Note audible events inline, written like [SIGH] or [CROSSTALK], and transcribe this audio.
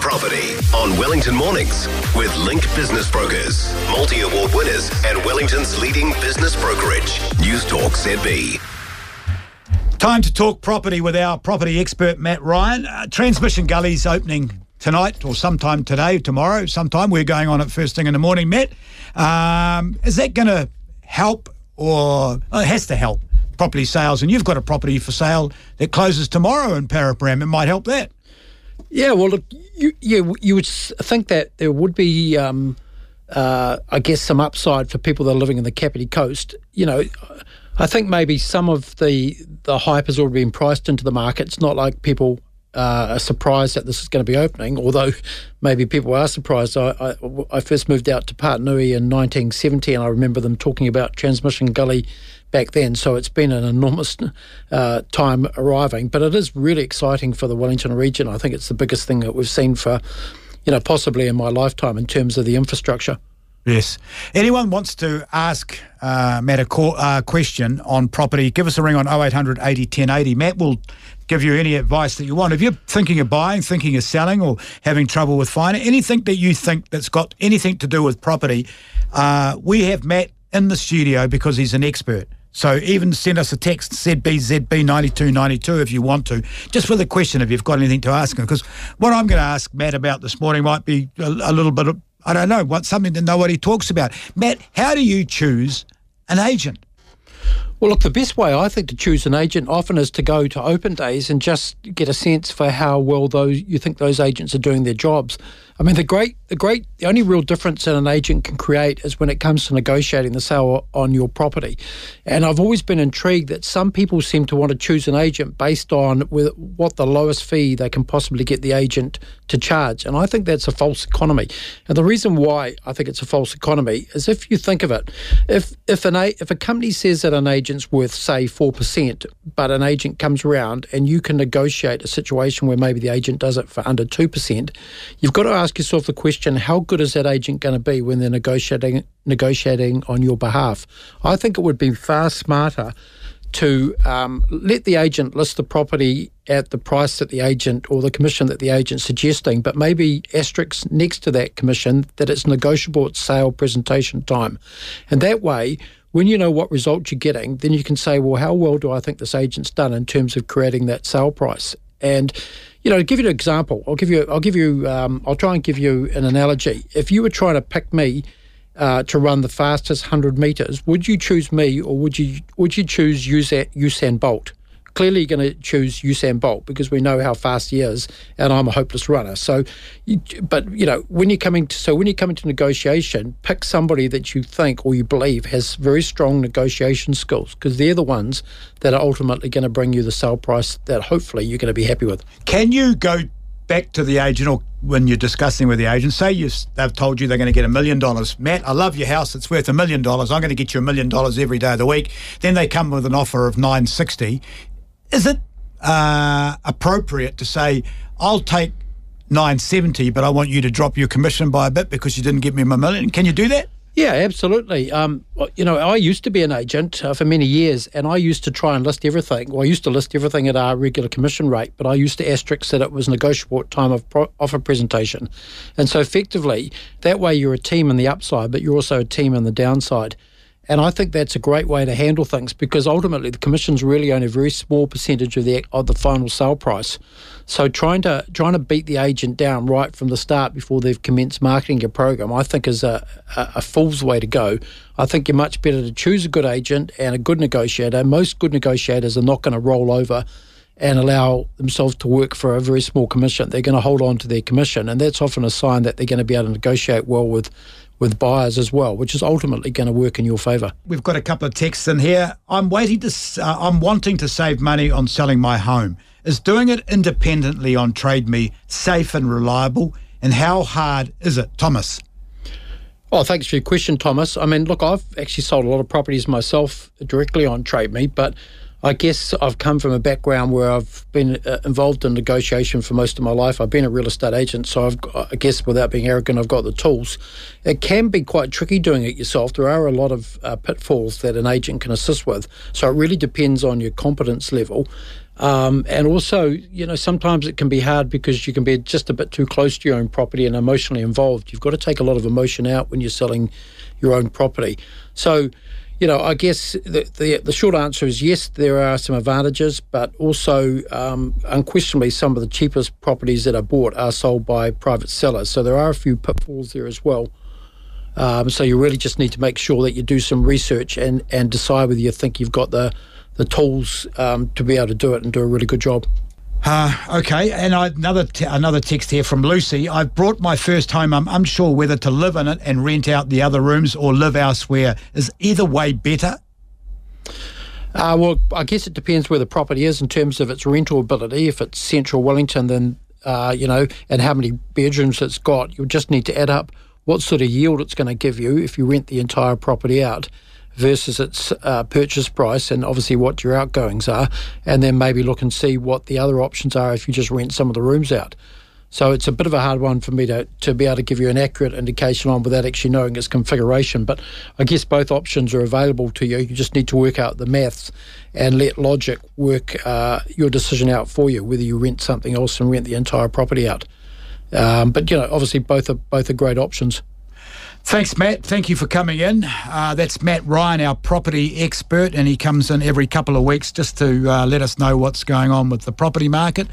property on Wellington Mornings with Link Business Brokers, multi award winners, and Wellington's leading business brokerage. News Talk ZB. Time to talk property with our property expert, Matt Ryan. Uh, Transmission Gully's opening tonight or sometime today, tomorrow, sometime. We're going on it first thing in the morning, Matt. Um, is that going to help or oh, it has to help property sales? And you've got a property for sale that closes tomorrow in Paraparaumu. It might help that. Yeah, well, look, you, you, you would think that there would be, um, uh, I guess, some upside for people that are living in the Kapiti Coast. You know, I think maybe some of the the hype has already been priced into the market. It's not like people uh, surprised that this is going to be opening, although maybe people are surprised. I, I, I first moved out to Patanui in 1970, and I remember them talking about Transmission Gully back then. So it's been an enormous [LAUGHS] uh, time arriving, but it is really exciting for the Wellington region. I think it's the biggest thing that we've seen for, you know, possibly in my lifetime in terms of the infrastructure. Yes. Anyone wants to ask uh, Matt a co- uh, question on property, give us a ring on 0800 80 1080. Matt will give you any advice that you want. If you're thinking of buying, thinking of selling, or having trouble with finance, anything that you think that's got anything to do with property, uh, we have Matt in the studio because he's an expert. So even send us a text, ZBZB9292 if you want to, just with a question if you've got anything to ask him. Because what I'm going to ask Matt about this morning might be a, a little bit of, I don't know, what something that nobody talks about. Matt, how do you choose an agent? Well, look, the best way I think to choose an agent often is to go to open days and just get a sense for how well those you think those agents are doing their jobs. I mean, the great, the great, the only real difference that an agent can create is when it comes to negotiating the sale on your property. And I've always been intrigued that some people seem to want to choose an agent based on what the lowest fee they can possibly get the agent to charge. And I think that's a false economy. And the reason why I think it's a false economy is if you think of it, if if an if a company says that an agent's worth say four percent, but an agent comes around and you can negotiate a situation where maybe the agent does it for under two percent, you've got to ask ask yourself the question: How good is that agent going to be when they're negotiating negotiating on your behalf? I think it would be far smarter to um, let the agent list the property at the price that the agent or the commission that the agent's suggesting, but maybe asterisk next to that commission that it's negotiable at sale presentation time. And that way, when you know what result you're getting, then you can say, well, how well do I think this agent's done in terms of creating that sale price? And you know, to give you an example, I'll give you, I'll give you, um, I'll try and give you an analogy. If you were trying to pick me uh, to run the fastest hundred meters, would you choose me or would you would you choose Usain Bolt? Clearly going to choose Usain Bolt because we know how fast he is, and I'm a hopeless runner. So, but you know, when you're coming to so when you're coming to negotiation, pick somebody that you think or you believe has very strong negotiation skills because they're the ones that are ultimately going to bring you the sale price that hopefully you're going to be happy with. Can you go back to the agent or when you're discussing with the agent, say you, they've told you they're going to get a million dollars. Matt, I love your house. It's worth a million dollars. I'm going to get you a million dollars every day of the week. Then they come with an offer of 960. Is it uh, appropriate to say, I'll take 970, but I want you to drop your commission by a bit because you didn't give me my million? Can you do that? Yeah, absolutely. Um, you know, I used to be an agent uh, for many years, and I used to try and list everything. Well, I used to list everything at our regular commission rate, but I used to asterisk that it was negotiable at time of pro- offer presentation. And so, effectively, that way you're a team in the upside, but you're also a team in the downside. And I think that's a great way to handle things because ultimately the commissions really own a very small percentage of the of the final sale price. So trying to trying to beat the agent down right from the start before they've commenced marketing your program, I think is a, a, a fool's way to go. I think you're much better to choose a good agent and a good negotiator. Most good negotiators are not going to roll over and allow themselves to work for a very small commission. They're going to hold on to their commission, and that's often a sign that they're going to be able to negotiate well with with buyers as well, which is ultimately going to work in your favour. We've got a couple of texts in here. I'm waiting to. Uh, I'm wanting to save money on selling my home. Is doing it independently on Trade Me safe and reliable? And how hard is it, Thomas? Oh, thanks for your question, Thomas. I mean, look, I've actually sold a lot of properties myself directly on Trade Me, but I guess I've come from a background where I've been uh, involved in negotiation for most of my life. I've been a real estate agent, so I've I guess without being arrogant, I've got the tools. It can be quite tricky doing it yourself. There are a lot of uh, pitfalls that an agent can assist with, so it really depends on your competence level. Um, and also, you know, sometimes it can be hard because you can be just a bit too close to your own property and emotionally involved. You've got to take a lot of emotion out when you're selling your own property. So, you know, I guess the, the, the short answer is yes, there are some advantages, but also um, unquestionably some of the cheapest properties that are bought are sold by private sellers. So there are a few pitfalls there as well. Um, so you really just need to make sure that you do some research and, and decide whether you think you've got the the tools um, to be able to do it and do a really good job. Uh, okay, and I, another another text here from Lucy. I've brought my first home. I'm unsure whether to live in it and rent out the other rooms or live elsewhere. Is either way better? Uh, well, I guess it depends where the property is in terms of its rental ability. If it's central Wellington, then uh, you know, and how many bedrooms it's got, you'll just need to add up what sort of yield it's going to give you if you rent the entire property out versus its uh, purchase price and obviously what your outgoings are, and then maybe look and see what the other options are if you just rent some of the rooms out. So it's a bit of a hard one for me to, to be able to give you an accurate indication on without actually knowing its configuration. But I guess both options are available to you. You just need to work out the maths and let logic work uh, your decision out for you, whether you rent something else and rent the entire property out. Um, but you know, obviously, both are both are great options. Thanks, Matt. Thank you for coming in. Uh, that's Matt Ryan, our property expert, and he comes in every couple of weeks just to uh, let us know what's going on with the property market.